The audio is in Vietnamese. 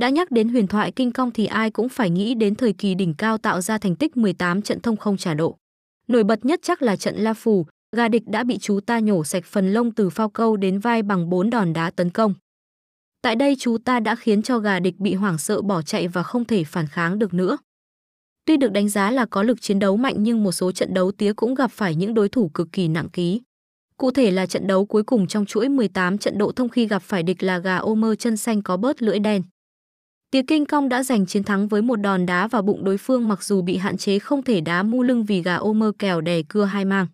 Đã nhắc đến huyền thoại kinh công thì ai cũng phải nghĩ đến thời kỳ đỉnh cao tạo ra thành tích 18 trận thông không trả độ. Nổi bật nhất chắc là trận La Phù, gà địch đã bị chú ta nhổ sạch phần lông từ phao câu đến vai bằng bốn đòn đá tấn công. Tại đây chú ta đã khiến cho gà địch bị hoảng sợ bỏ chạy và không thể phản kháng được nữa. Tuy được đánh giá là có lực chiến đấu mạnh nhưng một số trận đấu tía cũng gặp phải những đối thủ cực kỳ nặng ký. Cụ thể là trận đấu cuối cùng trong chuỗi 18 trận độ thông khi gặp phải địch là gà ô mơ chân xanh có bớt lưỡi đen. Tía Kinh Công đã giành chiến thắng với một đòn đá vào bụng đối phương mặc dù bị hạn chế không thể đá mu lưng vì gà ô mơ kèo đè cưa hai mang.